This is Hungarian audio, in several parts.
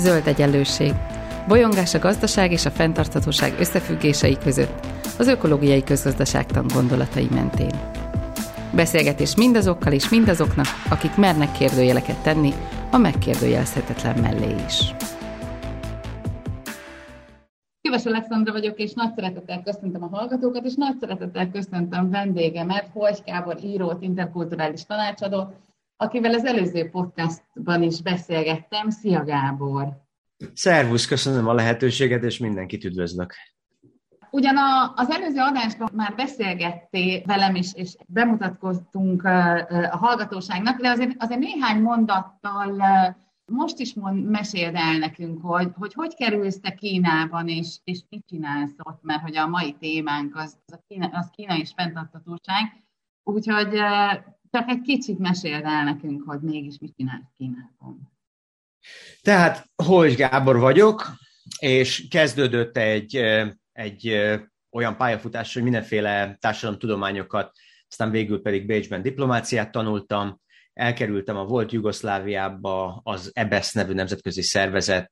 Zöld egyenlőség. Bolyongás a gazdaság és a fenntarthatóság összefüggései között, az ökológiai közgazdaságtan gondolatai mentén. Beszélgetés mindazokkal és mindazoknak, akik mernek kérdőjeleket tenni, a megkérdőjelezhetetlen mellé is. Kives Alexandra vagyok, és nagy szeretettel köszöntöm a hallgatókat, és nagy szeretettel köszöntöm vendégemet, Hojs Kábor írót, interkulturális tanácsadót, akivel az előző podcastban is beszélgettem. Szia Gábor! Szervusz, köszönöm a lehetőséget, és mindenkit üdvözlök. Ugyan az előző adásban már beszélgettél velem is, és bemutatkoztunk a hallgatóságnak, de azért, azért néhány mondattal most is mond, meséld el nekünk, hogy, hogy hogy kerülsz te Kínában, és, és mit csinálsz ott, mert hogy a mai témánk az, az, a Kína, az Kína és fenntartatóság. Úgyhogy csak egy kicsit meséld el nekünk, hogy mégis mit csinálsz Kínában. Tehát Hojs Gábor vagyok, és kezdődött egy, egy olyan pályafutás, hogy mindenféle társadalomtudományokat, aztán végül pedig Bécsben diplomáciát tanultam, elkerültem a volt Jugoszláviába az EBESZ nevű nemzetközi szervezet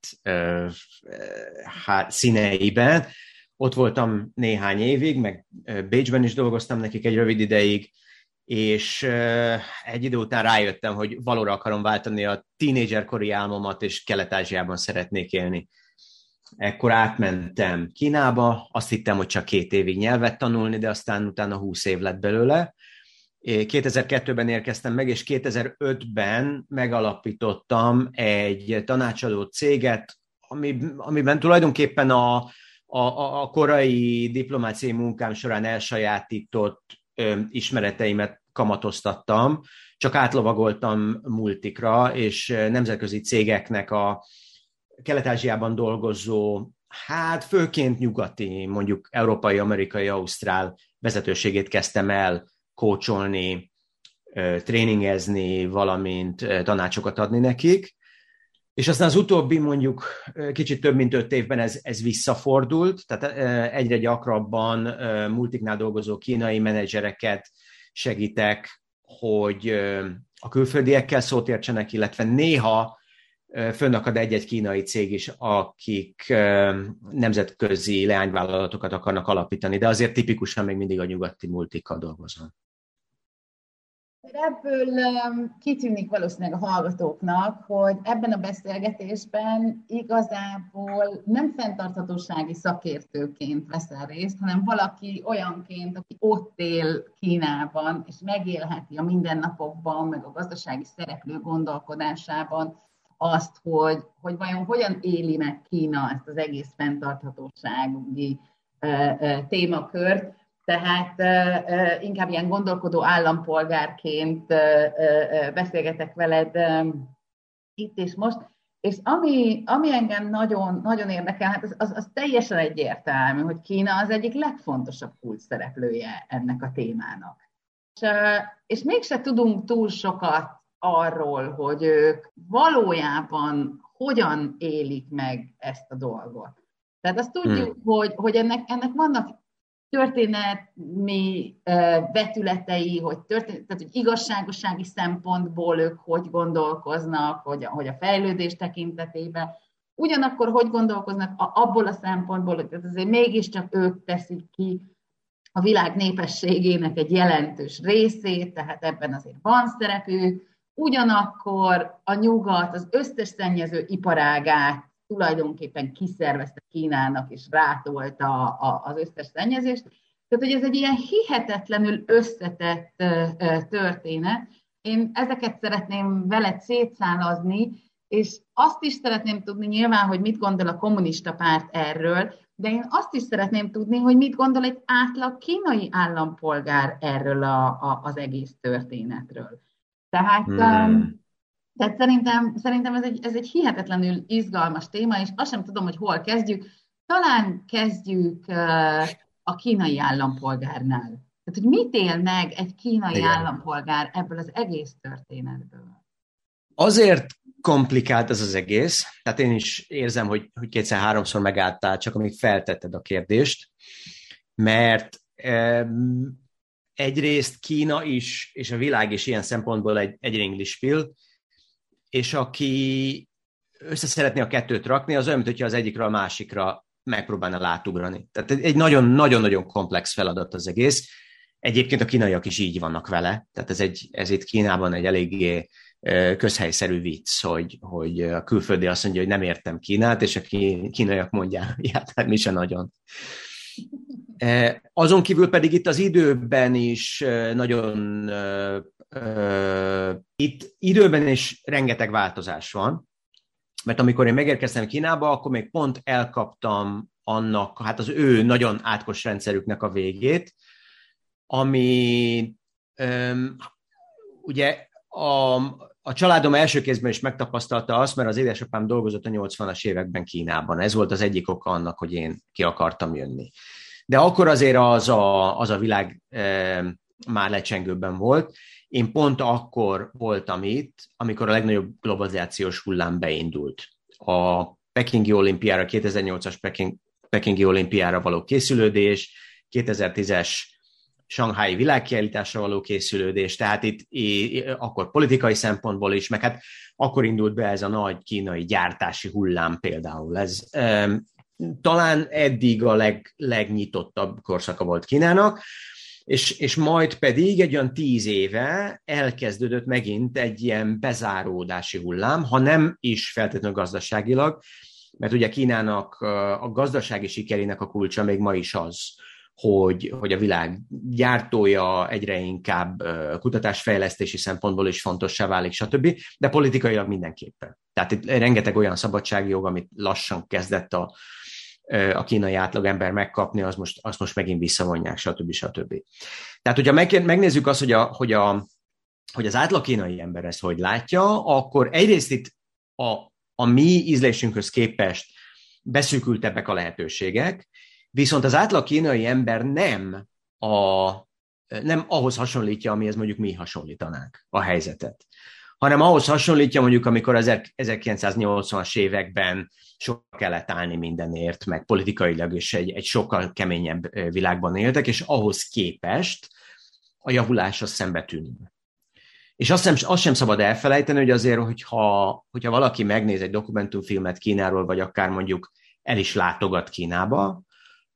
hát, színeiben. Ott voltam néhány évig, meg Bécsben is dolgoztam nekik egy rövid ideig, és egy idő után rájöttem, hogy valóra akarom váltani a tínédzserkori álmomat, és Kelet-Ázsiában szeretnék élni. Ekkor átmentem Kínába, azt hittem, hogy csak két évig nyelvet tanulni, de aztán utána húsz év lett belőle. 2002-ben érkeztem meg, és 2005-ben megalapítottam egy tanácsadó céget, ami, amiben tulajdonképpen a, a, a korai diplomáciai munkám során elsajátított ö, ismereteimet kamatoztattam, csak átlovagoltam multikra, és nemzetközi cégeknek a Kelet-Ázsiában dolgozó, hát főként nyugati, mondjuk európai, amerikai, ausztrál vezetőségét kezdtem el kócsolni, tréningezni, valamint tanácsokat adni nekik. És aztán az utóbbi mondjuk kicsit több mint öt évben ez, ez visszafordult, tehát egyre gyakrabban multiknál dolgozó kínai menedzsereket segítek, hogy a külföldiekkel szót értsenek, illetve néha fönnakad egy-egy kínai cég is, akik nemzetközi leányvállalatokat akarnak alapítani, de azért tipikusan még mindig a nyugati multikkal dolgozom. Ebből kitűnik valószínűleg a hallgatóknak, hogy ebben a beszélgetésben igazából nem fenntarthatósági szakértőként veszel részt, hanem valaki olyanként, aki ott él Kínában, és megélheti a mindennapokban, meg a gazdasági szereplő gondolkodásában azt, hogy, hogy vajon hogyan éli meg Kína ezt az egész fenntarthatósági témakört, tehát inkább ilyen gondolkodó állampolgárként beszélgetek veled itt és most. És ami, ami engem nagyon, nagyon érdekel, hát az, az, az teljesen egyértelmű, hogy Kína az egyik legfontosabb kult szereplője ennek a témának. És, és mégse tudunk túl sokat arról, hogy ők valójában hogyan élik meg ezt a dolgot. Tehát azt tudjuk, hmm. hogy, hogy ennek, ennek vannak történetmi vetületei, hogy, történet, tehát, hogy igazságossági szempontból ők hogy gondolkoznak, hogy, hogy a fejlődés tekintetében, ugyanakkor hogy gondolkoznak abból a szempontból, hogy azért mégiscsak ők teszik ki a világ népességének egy jelentős részét, tehát ebben azért van szerepük, ugyanakkor a nyugat az összes szennyező iparágát tulajdonképpen kiszervezte Kínának, és rátolta a, az összes szennyezést. Tehát, hogy ez egy ilyen hihetetlenül összetett történet. Én ezeket szeretném veled szétszálazni, és azt is szeretném tudni nyilván, hogy mit gondol a kommunista párt erről, de én azt is szeretném tudni, hogy mit gondol egy átlag kínai állampolgár erről a, a, az egész történetről. Tehát hmm. Tehát szerintem, szerintem ez, egy, ez egy hihetetlenül izgalmas téma, és azt sem tudom, hogy hol kezdjük. Talán kezdjük a kínai állampolgárnál. Tehát, hogy mit él meg egy kínai Igen. állampolgár ebből az egész történetből? Azért komplikált ez az egész, tehát én is érzem, hogy, hogy kétszer-háromszor megálltál, csak amíg feltetted a kérdést, mert um, egyrészt Kína is, és a világ is ilyen szempontból egy, egy ringlispil, és aki össze szeretné a kettőt rakni, az olyan, mintha az egyikről a másikra megpróbálna látugrani. Tehát egy nagyon-nagyon-nagyon komplex feladat az egész. Egyébként a kínaiak is így vannak vele, tehát ez, egy, ez itt Kínában egy eléggé közhelyszerű vicc, hogy, hogy a külföldi azt mondja, hogy nem értem Kínát, és a kínaiak mondják, hogy hát mi se nagyon. Azon kívül pedig itt az időben is nagyon, itt időben is rengeteg változás van, mert amikor én megérkeztem Kínába, akkor még pont elkaptam annak, hát az ő nagyon átkos rendszerüknek a végét, ami ugye a, a családom első kézben is megtapasztalta azt, mert az édesapám dolgozott a 80-as években Kínában. Ez volt az egyik oka annak, hogy én ki akartam jönni. De akkor azért az a, az a világ e, már lecsengőben volt. Én pont akkor voltam itt, amikor a legnagyobb globalizációs hullám beindult. A Pekingi olimpiára, 2008-as Peking, Pekingi olimpiára való készülődés, 2010-es Sanghái világkiállításra való készülődés, tehát itt í, akkor politikai szempontból is, meg hát akkor indult be ez a nagy kínai gyártási hullám például. Ez talán eddig a leg, legnyitottabb korszaka volt Kínának, és, és majd pedig egy olyan tíz éve elkezdődött megint egy ilyen bezáródási hullám, ha nem is feltétlenül gazdaságilag, mert ugye Kínának a gazdasági sikerének a kulcsa még ma is az, hogy, hogy a világ gyártója egyre inkább kutatásfejlesztési szempontból is fontossá válik, stb., de politikailag mindenképpen. Tehát itt rengeteg olyan szabadsági jog, amit lassan kezdett a, a kínai átlagember megkapni, az most, azt most megint visszavonják, stb. stb. Tehát, hogyha megnézzük azt, hogy, a, hogy, a, hogy az átlag kínai ember ezt hogy látja, akkor egyrészt itt a, a mi ízlésünkhöz képest beszűkültebbek a lehetőségek, Viszont az átlag kínai ember nem, a, nem ahhoz hasonlítja, amihez mondjuk mi hasonlítanánk a helyzetet, hanem ahhoz hasonlítja mondjuk, amikor az 1980-as években sok kellett állni mindenért, meg politikailag is egy, egy sokkal keményebb világban éltek, és ahhoz képest a javulás az szembetűnő. És azt sem, azt sem szabad elfelejteni, hogy azért, hogyha, hogyha valaki megnéz egy dokumentumfilmet Kínáról, vagy akár mondjuk el is látogat Kínába,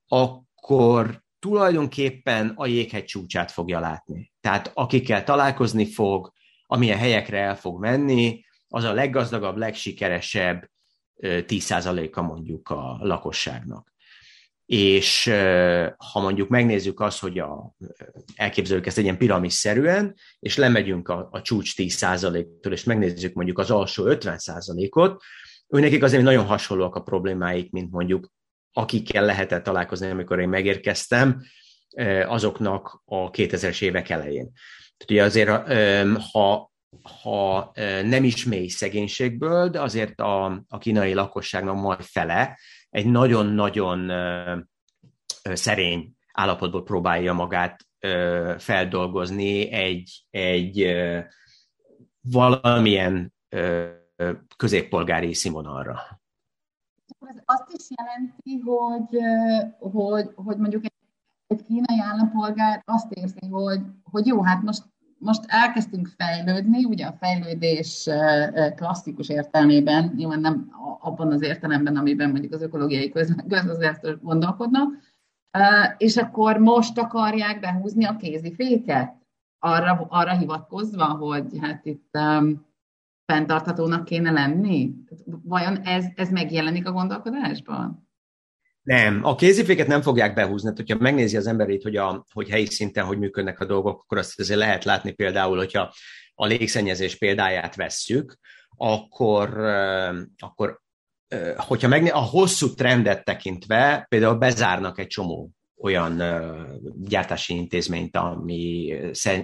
akkor tulajdonképpen a jéghegy csúcsát fogja látni. Tehát akikkel találkozni fog, amilyen helyekre el fog menni, az a leggazdagabb, legsikeresebb 10%-a mondjuk a lakosságnak. És ha mondjuk megnézzük azt, hogy a, elképzeljük ezt egy ilyen piramisszerűen, és lemegyünk a, a csúcs 10%-tól, és megnézzük mondjuk az alsó 50%-ot, őnekik azért nagyon hasonlóak a problémáik, mint mondjuk akikkel lehetett találkozni, amikor én megérkeztem, azoknak a 2000-es évek elején. Ugye azért, ha, ha nem is mély szegénységből, de azért a, a kínai lakosságnak majd fele egy nagyon-nagyon szerény állapotból próbálja magát feldolgozni egy, egy valamilyen középpolgári színvonalra. Ez azt is jelenti, hogy, hogy, hogy mondjuk egy, egy kínai állampolgár azt érzi, hogy, hogy jó, hát most, most elkezdtünk fejlődni, ugye a fejlődés klasszikus értelmében, nyilván nem abban az értelemben, amiben mondjuk az ökológiai közgazdászok gondolkodnak, és akkor most akarják behúzni a kéziféket, arra, arra hivatkozva, hogy hát itt um, fenntarthatónak kéne lenni? Vajon ez, ez megjelenik a gondolkodásban? Nem, a kéziféket nem fogják behúzni. Hát, hogyha megnézi az emberét, hogy, a, hogy helyi szinten hogy működnek a dolgok, akkor azt azért lehet látni például, hogyha a légszennyezés példáját vesszük, akkor, akkor hogyha megné, a hosszú trendet tekintve például bezárnak egy csomó olyan gyártási intézményt, ami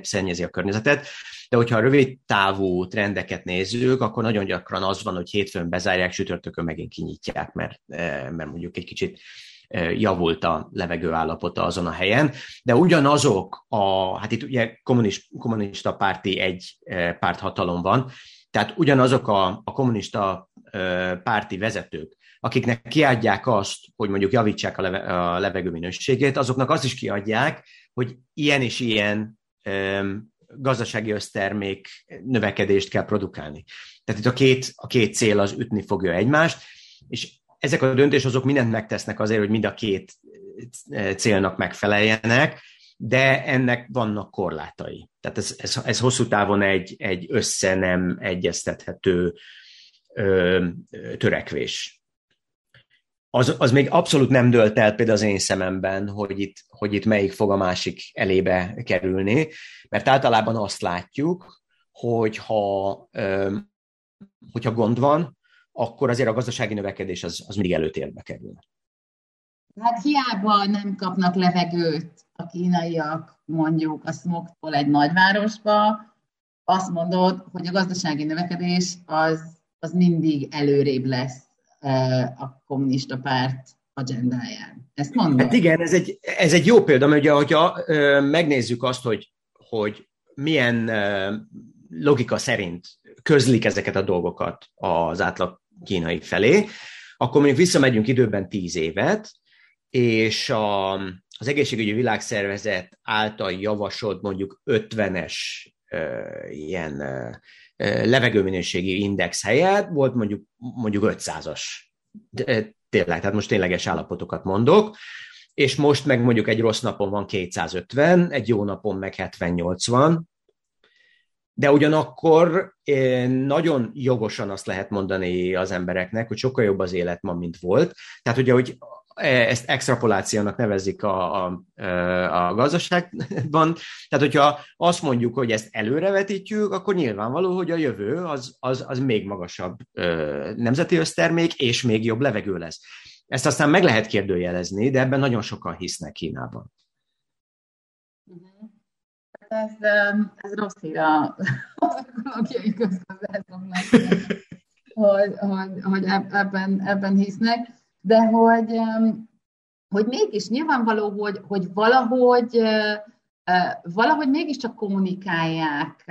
szennyezi a környezetet. De hogyha a rövid távú trendeket nézzük, akkor nagyon gyakran az van, hogy hétfőn bezárják, sütörtökön megint kinyitják, mert, mert mondjuk egy kicsit javult a levegő állapota azon a helyen, de ugyanazok a, hát itt ugye kommunist, kommunista párti egy párthatalom van, tehát ugyanazok a, a kommunista párti vezetők, akiknek kiadják azt, hogy mondjuk javítsák a, leve, a levegő minőségét, azoknak azt is kiadják, hogy ilyen és ilyen um, gazdasági össztermék növekedést kell produkálni. Tehát itt a két, a két cél az ütni fogja egymást, és ezek a döntéshozók mindent megtesznek azért, hogy mind a két célnak megfeleljenek, de ennek vannak korlátai. Tehát ez, ez, ez hosszú távon egy, egy össze nem egyeztethető ö, törekvés. Az, az még abszolút nem dölt el például az én szememben, hogy itt, hogy itt melyik fog a másik elébe kerülni, mert általában azt látjuk, hogy ha, ö, hogyha gond van, akkor azért a gazdasági növekedés az, az mindig előtérbe kerül. Hát hiába nem kapnak levegőt a kínaiak mondjuk a smogtól egy nagyvárosba, azt mondod, hogy a gazdasági növekedés az, az mindig előrébb lesz a kommunista párt agendáján. Ezt mondom. Hát igen, ez egy, ez egy jó példa, mert ugye, hogyha megnézzük azt, hogy, hogy milyen logika szerint közlik ezeket a dolgokat az átlag kínai felé, akkor mondjuk visszamegyünk időben tíz évet, és a, az egészségügyi világszervezet által javasolt mondjuk 50-es uh, ilyen levegőminőségi index helyett volt mondjuk, mondjuk 500-as. Tényleg, tehát most tényleges állapotokat mondok, és most meg mondjuk egy rossz napon van 250, egy jó napon meg 70-80, de ugyanakkor nagyon jogosan azt lehet mondani az embereknek, hogy sokkal jobb az élet ma, mint volt. Tehát ugye, hogy ezt extrapolációnak nevezik a, a, a gazdaságban. Tehát, hogyha azt mondjuk, hogy ezt előrevetítjük, akkor nyilvánvaló, hogy a jövő az, az, az még magasabb nemzeti össztermék, és még jobb levegő lesz. Ezt aztán meg lehet kérdőjelezni, de ebben nagyon sokan hisznek Kínában. Ez, ez rossz hír az ökológiai közgazdászoknak, hogy, hogy, hogy ebben, ebben hisznek de hogy, hogy mégis nyilvánvaló, hogy, hogy valahogy, valahogy mégiscsak kommunikálják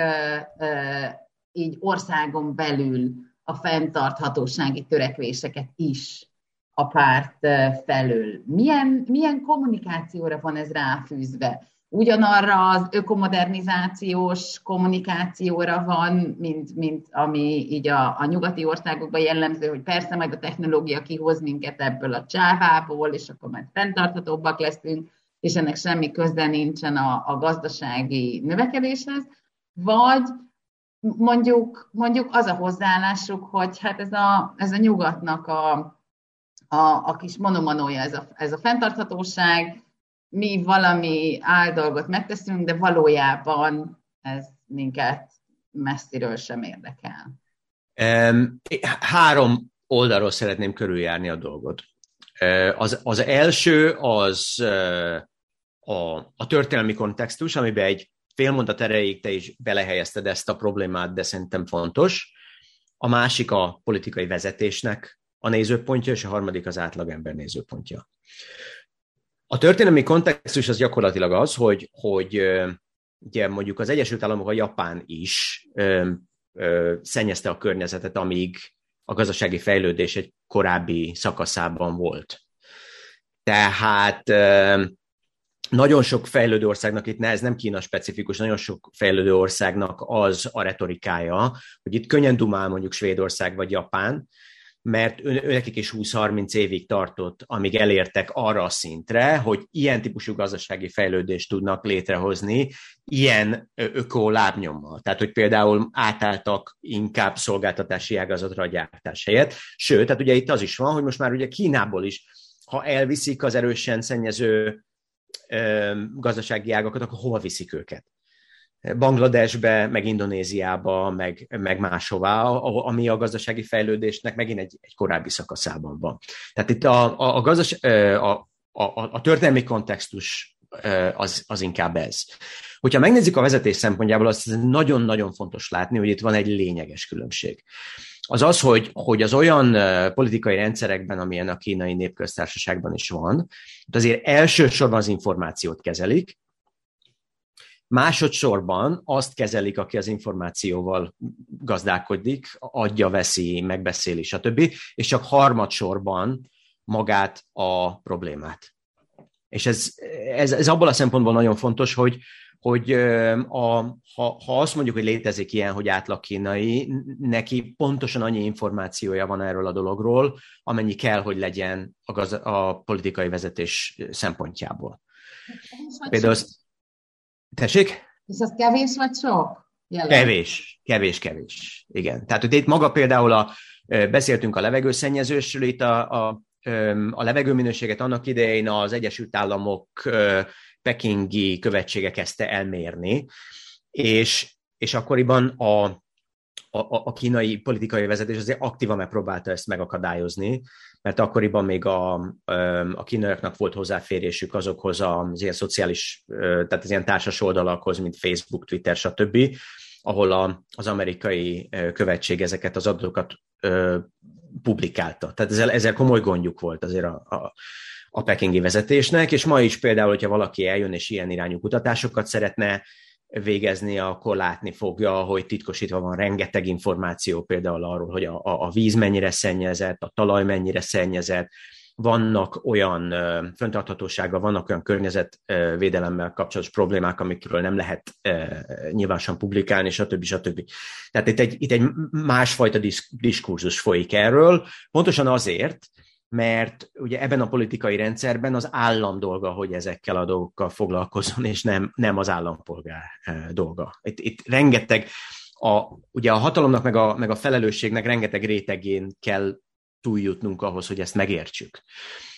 így országon belül a fenntarthatósági törekvéseket is a párt felől. Milyen, milyen kommunikációra van ez ráfűzve? Ugyanarra az ökomodernizációs kommunikációra van, mint, mint ami így a, a nyugati országokban jellemző, hogy persze majd a technológia kihoz minket ebből a csávából, és akkor majd fenntarthatóbbak leszünk, és ennek semmi köze nincsen a, a gazdasági növekedéshez, vagy mondjuk, mondjuk az a hozzáállásuk, hogy hát ez a, ez a nyugatnak a, a, a kis monomanója, ez a, ez a fenntarthatóság, mi valami áldolgot megteszünk, de valójában ez minket messziről sem érdekel. Három oldalról szeretném körüljárni a dolgot. Az, az első az a, a történelmi kontextus, amiben egy félmondat erejéig te is belehelyezted ezt a problémát, de szerintem fontos. A másik a politikai vezetésnek a nézőpontja, és a harmadik az átlagember nézőpontja. A történelmi kontextus az gyakorlatilag az, hogy, hogy ugye mondjuk az Egyesült Államok, a Japán is ö, ö, szennyezte a környezetet, amíg a gazdasági fejlődés egy korábbi szakaszában volt. Tehát ö, nagyon sok fejlődő országnak, itt ne, ez nem Kína specifikus, nagyon sok fejlődő országnak az a retorikája, hogy itt könnyen dumál mondjuk Svédország vagy Japán, mert őnekik is 20-30 évig tartott, amíg elértek arra a szintre, hogy ilyen típusú gazdasági fejlődést tudnak létrehozni, ilyen öko lábnyommal. Tehát, hogy például átálltak inkább szolgáltatási ágazatra a gyártás helyett. Sőt, tehát ugye itt az is van, hogy most már ugye Kínából is, ha elviszik az erősen szennyező ö, gazdasági ágakat, akkor hova viszik őket? Bangladesbe, meg Indonéziába, meg, meg máshová, ami a gazdasági fejlődésnek megint egy, egy korábbi szakaszában van. Tehát itt a, a, a, gazdas, a, a, a történelmi kontextus az, az inkább ez. Hogyha megnézzük a vezetés szempontjából, az nagyon-nagyon fontos látni, hogy itt van egy lényeges különbség. Az az, hogy, hogy az olyan politikai rendszerekben, amilyen a kínai népköztársaságban is van, azért elsősorban az információt kezelik, Másodszorban azt kezelik, aki az információval gazdálkodik, adja, veszi, megbeszéli, stb. És csak harmadsorban magát a problémát. És ez, ez, ez abból a szempontból nagyon fontos, hogy, hogy a, ha, ha azt mondjuk, hogy létezik ilyen, hogy átlag kínai, neki pontosan annyi információja van erről a dologról, amennyi kell, hogy legyen a, gaz, a politikai vezetés szempontjából. Például azt... Tessék? És az kevés vagy sok? Jelen. Kevés, kevés, kevés. Igen. Tehát hogy itt maga például a, beszéltünk a levegőszennyezősről, itt a, a, a levegőminőséget annak idején az Egyesült Államok pekingi követsége kezdte elmérni, és, és akkoriban a, a, a kínai politikai vezetés azért aktívan megpróbálta ezt megakadályozni, mert akkoriban még a, a kínaiaknak volt hozzáférésük azokhoz az ilyen szociális, tehát az ilyen társas oldalakhoz, mint Facebook, Twitter, stb., ahol a, az amerikai követség ezeket az adatokat publikálta. Tehát ezzel, ezzel komoly gondjuk volt azért a, a, a pekingi vezetésnek, és ma is például, hogyha valaki eljön és ilyen irányú kutatásokat szeretne végezni, akkor látni fogja, hogy titkosítva van rengeteg információ például arról, hogy a, a víz mennyire szennyezett, a talaj mennyire szennyezett, vannak olyan föntarthatósággal, vannak olyan környezetvédelemmel kapcsolatos problémák, amikről nem lehet nyilvánosan publikálni, stb. stb. Tehát itt egy, itt egy másfajta diskurzus folyik erről, pontosan azért, mert ugye ebben a politikai rendszerben az állam dolga, hogy ezekkel a dolgokkal foglalkozzon, és nem, nem az állampolgár eh, dolga. Itt, itt rengeteg, a, ugye a hatalomnak meg a, meg a felelősségnek rengeteg rétegén kell túljutnunk ahhoz, hogy ezt megértsük.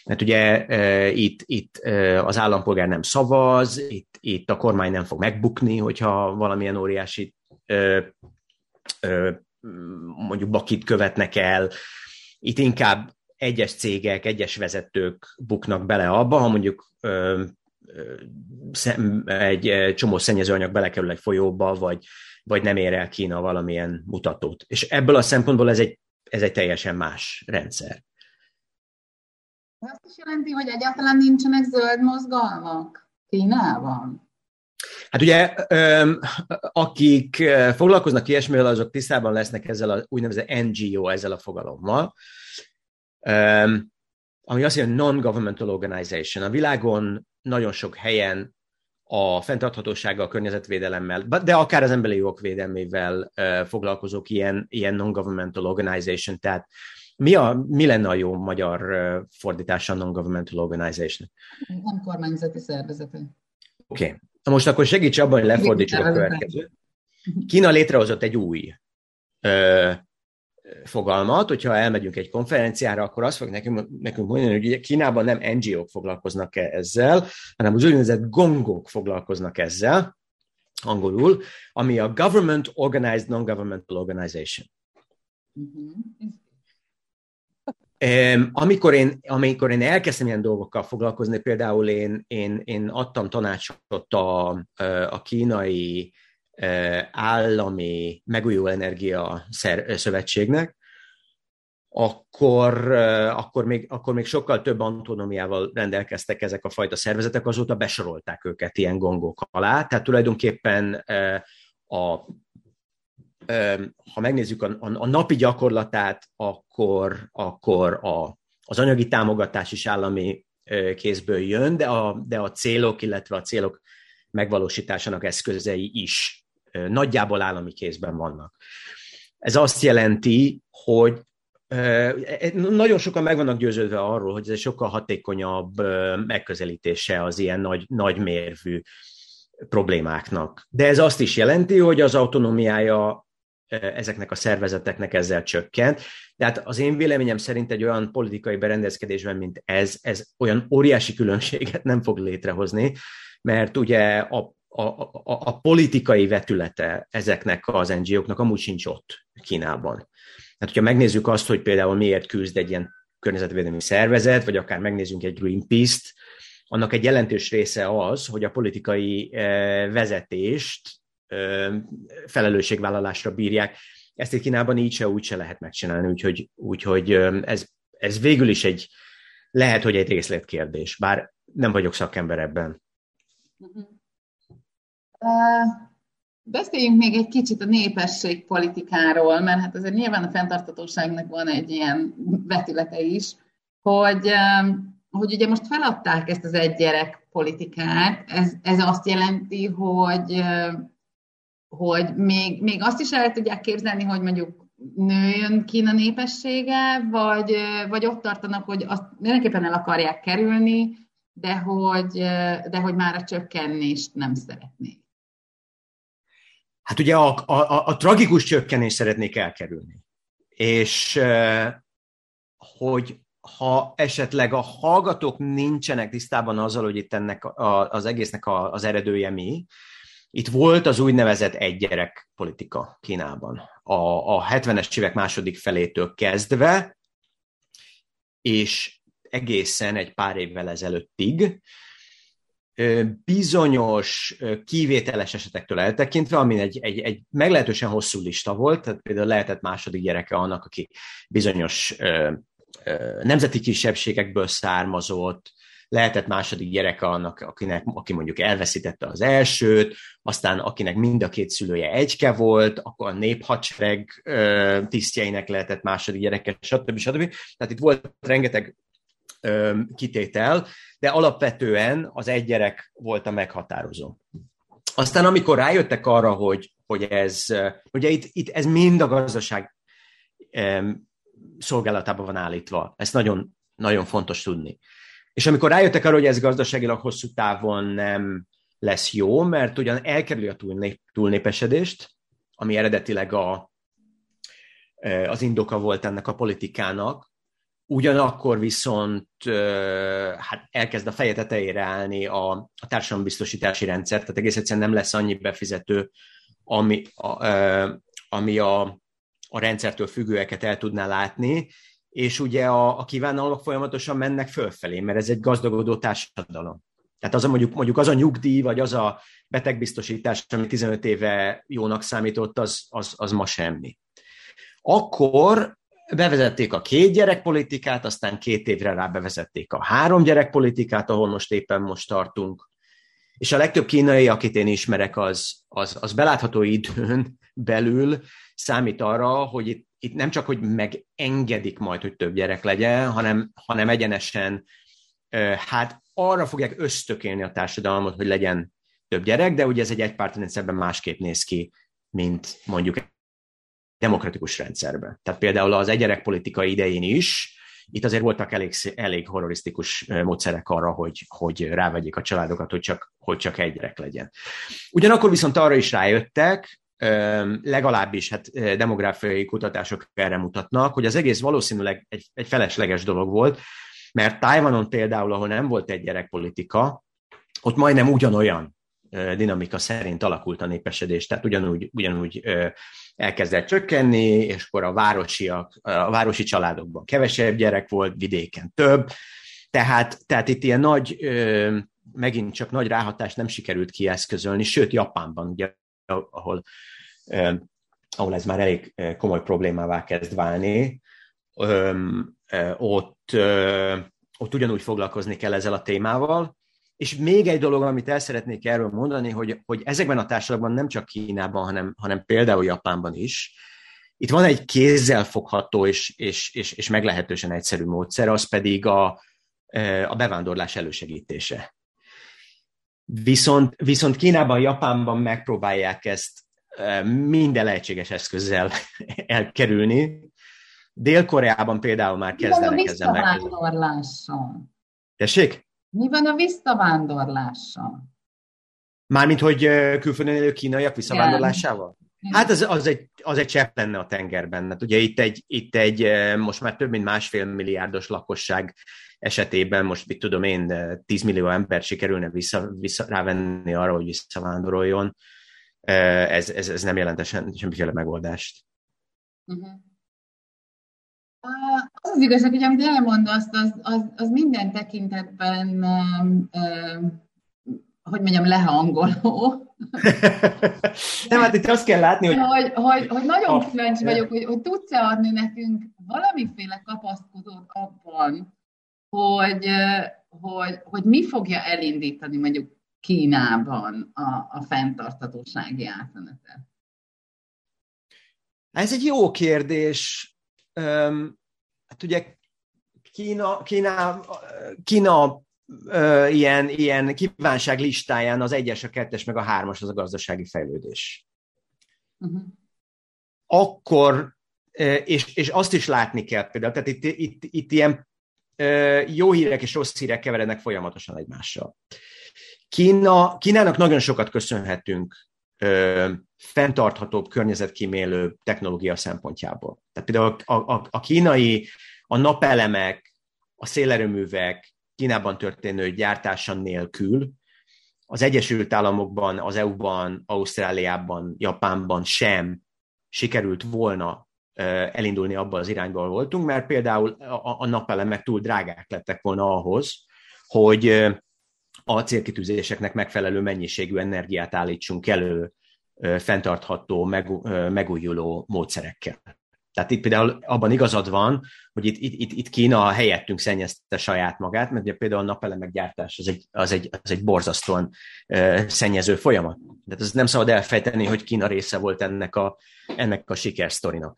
Mert ugye e, itt, itt e, az állampolgár nem szavaz, itt, itt a kormány nem fog megbukni, hogyha valamilyen óriási e, mondjuk bakit követnek el. Itt inkább egyes cégek, egyes vezetők buknak bele abba, ha mondjuk ö, ö, egy csomó szennyezőanyag belekerül egy folyóba, vagy, vagy nem ér el Kína valamilyen mutatót. És ebből a szempontból ez egy, ez egy teljesen más rendszer. Azt is jelenti, hogy egyáltalán nincsenek zöld mozgalmak Kínában? Hát ugye, akik foglalkoznak ilyesmivel, azok tisztában lesznek ezzel a úgynevezett NGO, ezzel a fogalommal, Um, ami azt jelenti non-governmental organization. A világon nagyon sok helyen a fenntarthatósággal, a környezetvédelemmel, de akár az emberi jogok védelmével uh, foglalkozók ilyen, ilyen non-governmental organization, tehát mi, a, mi lenne a jó magyar uh, fordítása a non-governmental organization? Nem kormányzati szervezetek. Oké. Okay. Most akkor segíts abban, hogy lefordítsuk a következőt. Kína létrehozott egy új uh, fogalmat, hogyha elmegyünk egy konferenciára, akkor azt fog nekünk, nekünk mondani, hogy Kínában nem NGO-k foglalkoznak -e ezzel, hanem az úgynevezett gongok foglalkoznak ezzel, angolul, ami a Government Organized Non-Governmental Organization. Um, amikor, én, amikor én elkezdtem ilyen dolgokkal foglalkozni, például én, én, én adtam tanácsot a, a kínai állami megújuló energia szövetségnek, akkor, akkor, még, akkor még sokkal több autonómiával rendelkeztek ezek a fajta szervezetek, azóta besorolták őket ilyen gongok alá. Tehát tulajdonképpen a, ha megnézzük a, a, a napi gyakorlatát, akkor, akkor a, az anyagi támogatás is állami kézből jön, de a, de a célok, illetve a célok megvalósításának eszközei is nagyjából állami kézben vannak. Ez azt jelenti, hogy e, nagyon sokan meg vannak győződve arról, hogy ez egy sokkal hatékonyabb megközelítése az ilyen nagy, nagy mérvű problémáknak. De ez azt is jelenti, hogy az autonómiája ezeknek a szervezeteknek ezzel csökkent. Tehát az én véleményem szerint egy olyan politikai berendezkedésben, mint ez, ez olyan óriási különbséget nem fog létrehozni, mert ugye a a, a, a politikai vetülete ezeknek az NGO-knak amúgy sincs ott Kínában. Hát, hogyha megnézzük azt, hogy például miért küzd egy ilyen környezetvédelmi szervezet, vagy akár megnézzünk egy Greenpeace-t, annak egy jelentős része az, hogy a politikai eh, vezetést eh, felelősségvállalásra bírják. Ezt egy Kínában így se úgy se lehet megcsinálni, úgyhogy, úgyhogy eh, ez, ez végül is egy, lehet, hogy egy részletkérdés, bár nem vagyok szakember ebben. Uh-huh. Beszéljünk még egy kicsit a népességpolitikáról, mert hát azért nyilván a fenntartatóságnak van egy ilyen vetülete is, hogy, hogy ugye most feladták ezt az egy gyerek politikát. Ez, ez azt jelenti, hogy, hogy még, még azt is el tudják képzelni, hogy mondjuk nőjön Kína népessége, vagy, vagy ott tartanak, hogy azt mindenképpen el akarják kerülni, de hogy, de hogy már a csökkenést nem szeretnék. Hát ugye a, a, a, a tragikus csökkenést szeretnék elkerülni. És hogy ha esetleg a hallgatók nincsenek tisztában azzal, hogy itt ennek a, az egésznek a, az eredője mi, itt volt az úgynevezett egygyerek politika Kínában. A, a 70-es évek második felétől kezdve, és egészen egy pár évvel ezelőttig, bizonyos kivételes esetektől eltekintve, ami egy, egy, egy meglehetősen hosszú lista volt, tehát például lehetett második gyereke annak, aki bizonyos ö, ö, nemzeti kisebbségekből származott, lehetett második gyereke annak, akinek, aki mondjuk elveszítette az elsőt, aztán akinek mind a két szülője egyke volt, akkor a néphadsereg tisztjeinek lehetett második gyereke, stb. stb. Tehát itt volt rengeteg kitétel, de alapvetően az egy gyerek volt a meghatározó. Aztán amikor rájöttek arra, hogy, hogy ez, ugye itt, itt ez mind a gazdaság szolgálatában van állítva. Ezt nagyon, nagyon fontos tudni. És amikor rájöttek arra, hogy ez gazdaságilag hosszú távon nem lesz jó, mert ugyan elkerüli a túlnép, túlnépesedést, ami eredetileg a, az indoka volt ennek a politikának, Ugyanakkor viszont hát elkezd a feje tetejére állni a, a társadalombiztosítási rendszer, tehát egész egyszerűen nem lesz annyi befizető, ami a, ami a, a rendszertől függőeket el tudná látni, és ugye a, a kívánalmak folyamatosan mennek fölfelé, mert ez egy gazdagodó társadalom. Tehát az a mondjuk, mondjuk az a nyugdíj, vagy az a betegbiztosítás, ami 15 éve jónak számított, az, az, az ma semmi. Akkor bevezették a két gyerekpolitikát, aztán két évre rá bevezették a három gyerekpolitikát, ahol most éppen most tartunk. És a legtöbb kínai, akit én ismerek, az, az, az belátható időn belül számít arra, hogy itt, itt nem csak, hogy megengedik majd, hogy több gyerek legyen, hanem, hanem egyenesen hát arra fogják ösztökélni a társadalmat, hogy legyen több gyerek, de ugye ez egy egypártrendszerben másképp néz ki, mint mondjuk demokratikus rendszerbe. Tehát például az egyerek politika idején is, itt azért voltak elég, elég horrorisztikus módszerek arra, hogy, hogy rávegyék a családokat, hogy csak, hogy csak egy gyerek legyen. Ugyanakkor viszont arra is rájöttek, legalábbis hát demográfiai kutatások erre mutatnak, hogy az egész valószínűleg egy, egy felesleges dolog volt, mert Tajvanon például, ahol nem volt egy gyerekpolitika, ott majdnem ugyanolyan dinamika szerint alakult a népesedés, tehát ugyanúgy, ugyanúgy elkezdett csökkenni, és akkor a, városiak, a városi családokban kevesebb gyerek volt, vidéken több, tehát, tehát itt ilyen nagy, megint csak nagy ráhatást nem sikerült kieszközölni, sőt Japánban, ugye, ahol, ahol ez már elég komoly problémává kezd válni, ott, ott ugyanúgy foglalkozni kell ezzel a témával, és még egy dolog, amit el szeretnék erről mondani, hogy, hogy ezekben a társadalmakban nem csak Kínában, hanem, hanem például Japánban is, itt van egy kézzel fogható és, és, és, és meglehetősen egyszerű módszer, az pedig a, a bevándorlás elősegítése. Viszont, viszont Kínában, Japánban megpróbálják ezt e, minden lehetséges eszközzel elkerülni. Dél-Koreában például már kezdenek ezzel meg. Tessék? Mi van a visszavándorlással? Mármint, hogy külföldön élő kínaiak visszavándorlásával? Igen. Hát az, az, egy, az egy csepp lenne a tengerben. Hát ugye itt egy, itt egy most már több mint másfél milliárdos lakosság esetében most, mit tudom én, 10 millió ember sikerülne vissza, vissza rávenni arra, hogy visszavándoroljon. Ez, ez, ez nem jelent semmiféle megoldást. Uh-huh. Az az igazság, hogy amit elmondasz, az, az, az minden tekintetben, hogy mondjam, lehangoló. Nem, hát itt azt kell látni, hogy... Hogy, hogy, hogy nagyon kíváncsi vagyok, hogy, hogy tudsz-e adni nekünk valamiféle kapaszkodót abban, hogy, hogy, hogy mi fogja elindítani mondjuk Kínában a, a fenntartatósági átmenetet? Ez egy jó kérdés hát ugye Kína, Kína, Kína ö, ilyen, ilyen kívánság listáján az egyes, a kettes, meg a hármas az a gazdasági fejlődés. Uh-huh. Akkor, és, és azt is látni kell például, tehát itt, itt, itt ilyen jó hírek és rossz hírek keverednek folyamatosan egymással. Kína, Kínának nagyon sokat köszönhetünk ö, fenntarthatóbb, környezetkímélő technológia szempontjából. Tehát például a, a, a kínai, a napelemek, a szélerőművek Kínában történő gyártása nélkül az Egyesült Államokban, az EU-ban, Ausztráliában, Japánban sem sikerült volna elindulni abba az irányba, voltunk, mert például a, a napelemek túl drágák lettek volna ahhoz, hogy a célkitűzéseknek megfelelő mennyiségű energiát állítsunk elő fenntartható, megújuló módszerekkel. Tehát itt például abban igazad van, hogy itt, itt, itt, Kína a helyettünk szennyezte saját magát, mert ugye például a napelemek gyártás az egy, az egy, az egy borzasztóan uh, szennyező folyamat. De ez nem szabad elfejteni, hogy Kína része volt ennek a, ennek a sikersztorinak.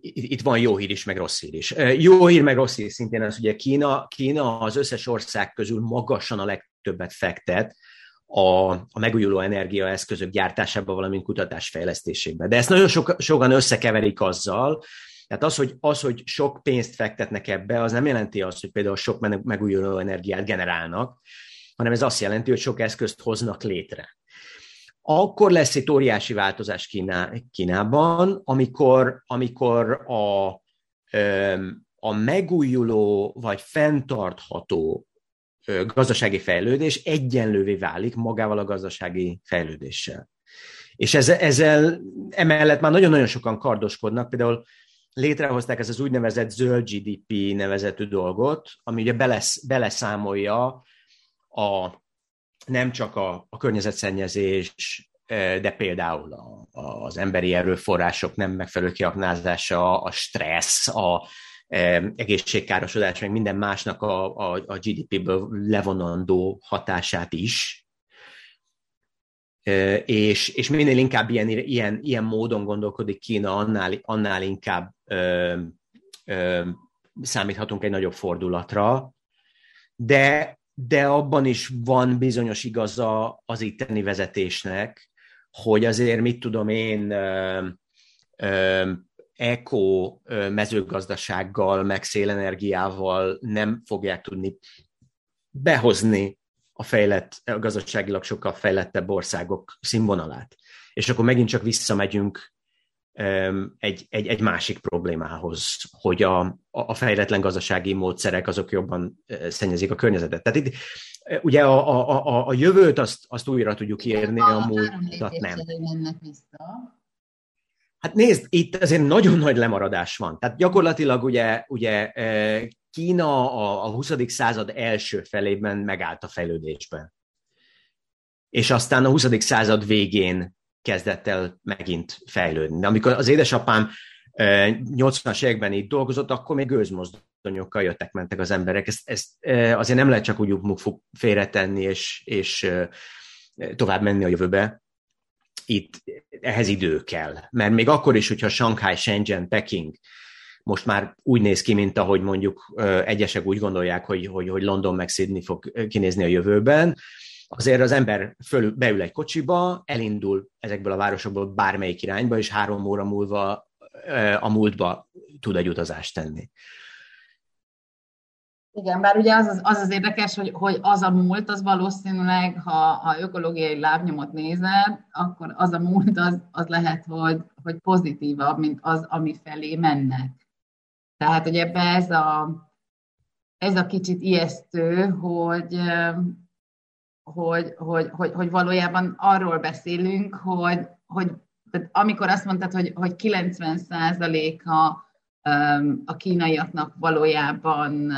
Itt van jó hír is, meg rossz hír is. Jó hír, meg rossz hír szintén az, ugye Kína, Kína az összes ország közül magasan a legtöbbet fektet a, a megújuló energiaeszközök gyártásába, valamint kutatásfejlesztésébe. De ezt nagyon sok, sokan összekeverik azzal, tehát az hogy, az, hogy sok pénzt fektetnek ebbe, az nem jelenti azt, hogy például sok megújuló energiát generálnak, hanem ez azt jelenti, hogy sok eszközt hoznak létre. Akkor lesz egy óriási változás Kíná, Kínában, amikor, amikor a, a megújuló vagy fenntartható gazdasági fejlődés egyenlővé válik magával a gazdasági fejlődéssel. És ezzel, ezzel emellett már nagyon-nagyon sokan kardoskodnak, például létrehozták ez az úgynevezett zöld GDP nevezetű dolgot, ami ugye belesz, beleszámolja a, nem csak a, a környezetszennyezés, de például a, az emberi erőforrások nem megfelelő kiaknázása, a stressz, a, egészségkárosodás, meg minden másnak a, a, a GDP-ből levonandó hatását is. És, és minél inkább ilyen, ilyen, ilyen módon gondolkodik Kína, annál, annál inkább ö, ö, számíthatunk egy nagyobb fordulatra, de, de abban is van bizonyos igaza az itteni vezetésnek, hogy azért mit tudom én, eko mezőgazdasággal, meg szélenergiával nem fogják tudni behozni a fejlett, a gazdaságilag sokkal fejlettebb országok színvonalát. És akkor megint csak visszamegyünk egy, egy, egy másik problémához, hogy a, a fejletlen gazdasági módszerek azok jobban szennyezik a környezetet. Tehát itt ugye a, a, a, a jövőt azt, azt újra tudjuk írni, a, a múltat nem. Hát nézd, itt azért nagyon nagy lemaradás van. Tehát gyakorlatilag ugye, ugye e, Kína a, a 20. század első felében megállt a fejlődésben. És aztán a 20. század végén kezdett el megint fejlődni. Amikor az édesapám 80-as e, években itt dolgozott, akkor még gőzmozdonyokkal jöttek, mentek az emberek. Ezt, ezt azért nem lehet csak úgy félretenni és, és tovább menni a jövőbe itt ehhez idő kell. Mert még akkor is, hogyha Shanghai, Shenzhen, Peking most már úgy néz ki, mint ahogy mondjuk egyesek úgy gondolják, hogy, hogy, hogy London meg Sydney fog kinézni a jövőben, azért az ember fölül, beül egy kocsiba, elindul ezekből a városokból bármelyik irányba, és három óra múlva a múltba tud egy utazást tenni. Igen, bár ugye az az, az, az érdekes, hogy, hogy az a múlt, az valószínűleg, ha, ha ökológiai lábnyomot nézed, akkor az a múlt, az, az lehet, hogy, hogy pozitívabb, mint az, ami felé mennek. Tehát, hogy ebbe ez a, ez a kicsit ijesztő, hogy, hogy, hogy, hogy, hogy valójában arról beszélünk, hogy, hogy tehát amikor azt mondtad, hogy, hogy 90%-a a kínaiaknak valójában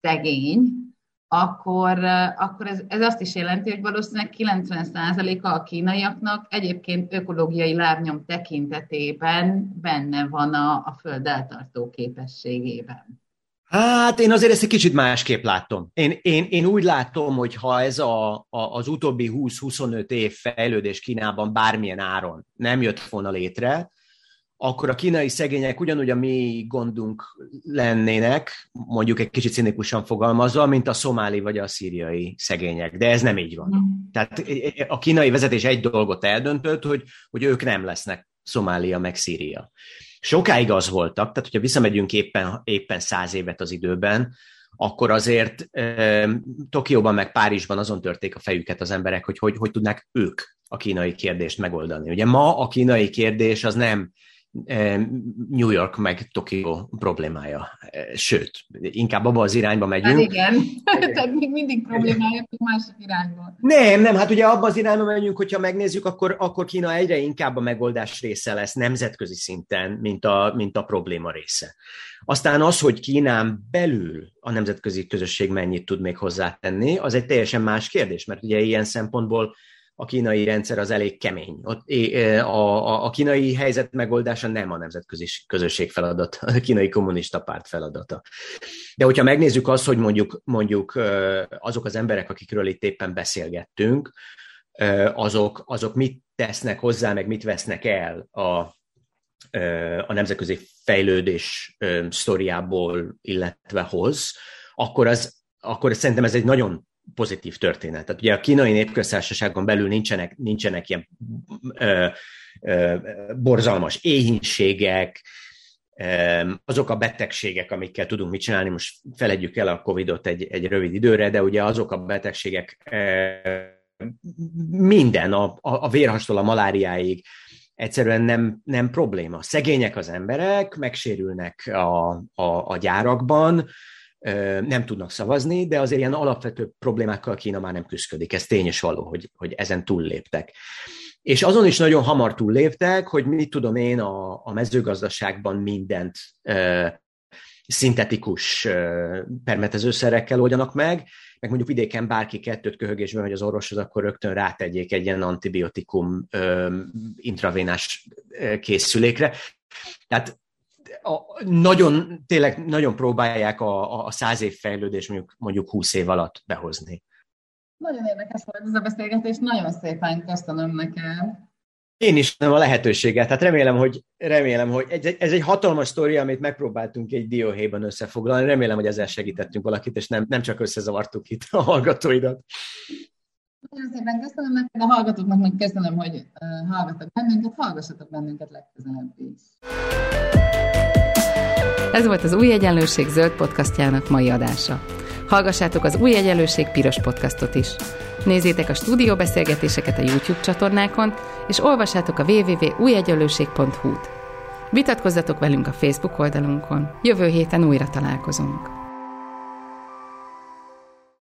szegény, akkor, akkor ez, ez azt is jelenti, hogy valószínűleg 90%-a a kínaiaknak egyébként ökológiai lábnyom tekintetében benne van a, a föld eltartó képességében. Hát én azért ezt egy kicsit másképp látom. Én, én, én úgy látom, hogy ha ez a, a, az utóbbi 20-25 év fejlődés Kínában bármilyen áron nem jött volna létre, akkor a kínai szegények ugyanúgy a mi gondunk lennének, mondjuk egy kicsit cinikusan fogalmazva, mint a szomáli vagy a szíriai szegények. De ez nem így van. Mm. Tehát a kínai vezetés egy dolgot eldöntött, hogy, hogy ők nem lesznek Szomália meg Szíria. Sokáig az voltak, tehát hogyha visszamegyünk éppen, éppen száz évet az időben, akkor azért e, Tokióban meg Párizsban azon törték a fejüket az emberek, hogy hogy, hogy tudnák ők a kínai kérdést megoldani. Ugye ma a kínai kérdés az nem New York meg Tokió problémája. Sőt, inkább abba az irányba megyünk. Hát igen, tehát még mindig problémája, csak másik irányba. Nem, nem, hát ugye abba az irányba megyünk, hogyha megnézzük, akkor, akkor Kína egyre inkább a megoldás része lesz nemzetközi szinten, mint a, mint a probléma része. Aztán az, hogy Kínán belül a nemzetközi közösség mennyit tud még hozzátenni, az egy teljesen más kérdés, mert ugye ilyen szempontból a kínai rendszer az elég kemény. A, a kínai helyzet megoldása nem a nemzetközi közösség feladata, a kínai kommunista párt feladata. De hogyha megnézzük azt, hogy mondjuk, mondjuk azok az emberek, akikről itt éppen beszélgettünk, azok, azok mit tesznek hozzá, meg mit vesznek el a, a nemzetközi fejlődés sztoriából, illetve hoz, akkor, az, akkor szerintem ez egy nagyon pozitív történet. Tehát ugye a kínai népköztársaságon belül nincsenek, nincsenek ilyen ö, ö, borzalmas éhínségek, azok a betegségek, amikkel tudunk mit csinálni, most feledjük el a Covid-ot egy, egy rövid időre, de ugye azok a betegségek minden, a, a vérhastól a maláriáig, egyszerűen nem, nem probléma. Szegények az emberek, megsérülnek a, a, a gyárakban, nem tudnak szavazni, de azért ilyen alapvető problémákkal Kína már nem küzdik. Ez tényes való, hogy, hogy ezen túlléptek. És azon is nagyon hamar túlléptek, hogy mit tudom én, a, a mezőgazdaságban mindent ö, szintetikus ö, permetezőszerekkel oldjanak meg, meg mondjuk vidéken bárki kettőt köhögésben megy az orvoshoz, akkor rögtön rátegyék egy ilyen antibiotikum ö, intravénás készülékre. Tehát a, nagyon, tényleg nagyon próbálják a, a száz év fejlődés mondjuk, mondjuk húsz év alatt behozni. Nagyon érdekes volt ez a beszélgetés, nagyon szépen köszönöm neked. Én is nem a lehetőséget, tehát remélem, hogy, remélem, hogy egy, ez egy hatalmas sztori, amit megpróbáltunk egy dióhéjban összefoglalni, remélem, hogy ezzel segítettünk valakit, és nem, nem csak összezavartuk itt a hallgatóidat. Nagyon szépen köszönöm neked, a hallgatóknak meg köszönöm, hogy hallgattak bennünket, hallgassatok bennünket legközelebb is. Ez volt az Új Egyenlőség zöld podcastjának mai adása. Hallgassátok az Új Egyenlőség piros podcastot is. Nézzétek a stúdióbeszélgetéseket a YouTube csatornákon, és olvassátok a www.újegyenlőség.hu-t. Vitatkozzatok velünk a Facebook oldalunkon. Jövő héten újra találkozunk.